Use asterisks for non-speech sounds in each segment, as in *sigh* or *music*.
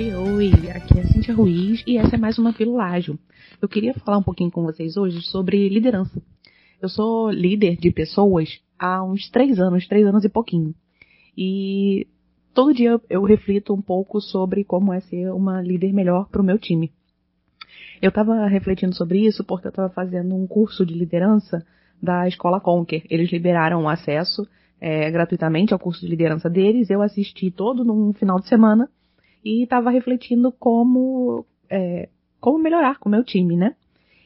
Oi, oi, aqui é Cintia Ruiz e essa é mais uma Pílula. Eu queria falar um pouquinho com vocês hoje sobre liderança. Eu sou líder de pessoas há uns três anos, três anos e pouquinho. E todo dia eu reflito um pouco sobre como é ser uma líder melhor para o meu time. Eu estava refletindo sobre isso porque eu estava fazendo um curso de liderança da Escola Conquer. Eles liberaram acesso é, gratuitamente ao curso de liderança deles. Eu assisti todo num final de semana e estava refletindo como, é, como melhorar com o meu time, né?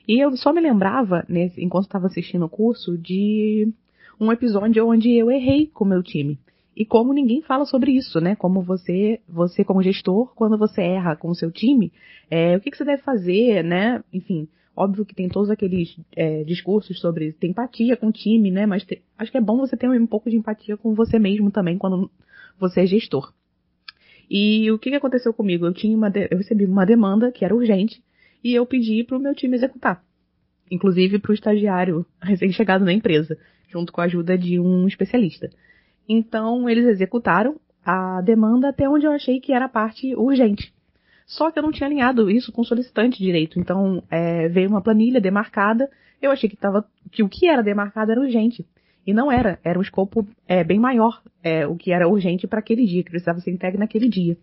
E eu só me lembrava, nesse, enquanto estava assistindo o curso, de um episódio onde eu errei com o meu time. E como ninguém fala sobre isso, né? Como você, você como gestor, quando você erra com o seu time, é, o que, que você deve fazer, né? Enfim, óbvio que tem todos aqueles é, discursos sobre ter empatia com o time, né? Mas te, acho que é bom você ter um pouco de empatia com você mesmo também quando você é gestor. E o que, que aconteceu comigo? Eu tinha uma, eu recebi uma demanda que era urgente e eu pedi para o meu time executar, inclusive para o estagiário recém-chegado na empresa, junto com a ajuda de um especialista. Então eles executaram a demanda até onde eu achei que era a parte urgente. Só que eu não tinha alinhado isso com o solicitante direito. Então é, veio uma planilha demarcada. Eu achei que, tava, que o que era demarcado era urgente. E não era. Era um escopo é, bem maior é, o que era urgente para aquele dia, que precisava ser entregue naquele dia.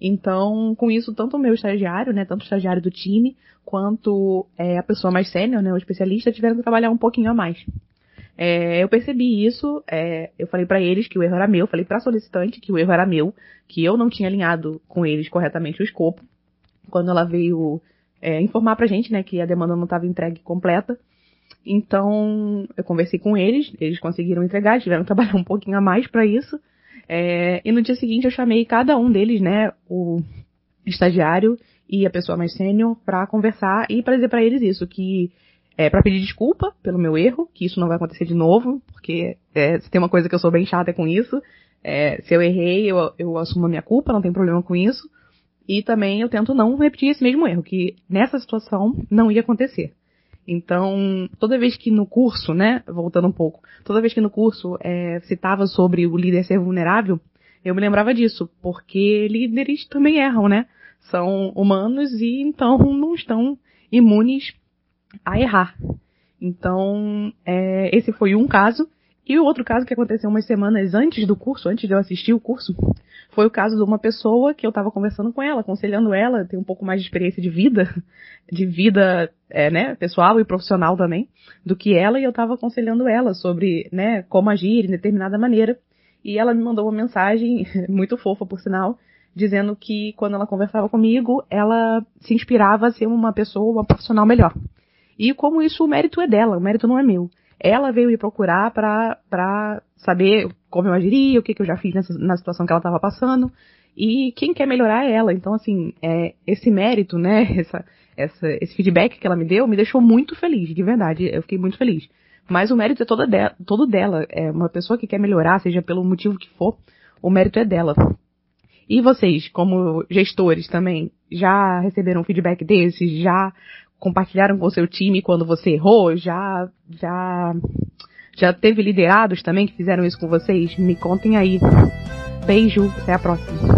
Então, com isso, tanto o meu estagiário, né, tanto o estagiário do time, quanto é, a pessoa mais sênior, né, o especialista, tiveram que trabalhar um pouquinho a mais. É, eu percebi isso, é, eu falei para eles que o erro era meu, falei para a solicitante que o erro era meu, que eu não tinha alinhado com eles corretamente o escopo. Quando ela veio é, informar pra gente, né, que a demanda não estava entregue completa. Então, eu conversei com eles, eles conseguiram entregar, tiveram que trabalhar *laughs* um pouquinho a mais para isso. É, e no dia seguinte eu chamei cada um deles, né, o estagiário e a pessoa mais sênior, para conversar e para dizer para eles isso, que é, para pedir desculpa pelo meu erro, que isso não vai acontecer de novo, porque é, se tem uma coisa que eu sou bem chata é com isso. É, se eu errei, eu, eu assumo a minha culpa, não tem problema com isso. E também eu tento não repetir esse mesmo erro, que nessa situação não ia acontecer. Então, toda vez que no curso, né, voltando um pouco, toda vez que no curso é, citava sobre o líder ser vulnerável, eu me lembrava disso, porque líderes também erram, né? São humanos e então *laughs* não estão imunes a errar. Então, é, esse foi um caso. E o outro caso que aconteceu umas semanas antes do curso, antes de eu assistir o curso, foi o caso de uma pessoa que eu estava conversando com ela, aconselhando ela, tem um pouco mais de experiência de vida, de vida, é, né, pessoal e profissional também, do que ela, e eu estava aconselhando ela sobre, né, como agir em determinada maneira. E ela me mandou uma mensagem, *laughs* muito fofa por sinal, dizendo que quando ela conversava comigo, ela se inspirava a ser uma pessoa, uma profissional melhor. E como isso o mérito é dela, o mérito não é meu. Ela veio me procurar para saber como eu agiria, o que, que eu já fiz nessa, na situação que ela estava passando. E quem quer melhorar é ela. Então, assim, é, esse mérito, né, *laughs* essa, essa, esse feedback que ela me deu, me deixou muito feliz, de verdade. Eu fiquei muito feliz. Mas o mérito é todo, de, todo dela. É uma pessoa que quer melhorar, seja pelo motivo que for, o mérito é dela. E vocês, como gestores também, já receberam feedback desses? Já compartilharam com o seu time quando você errou? Já, já, já teve liderados também que fizeram isso com vocês? Me contem aí. Beijo, até a próxima.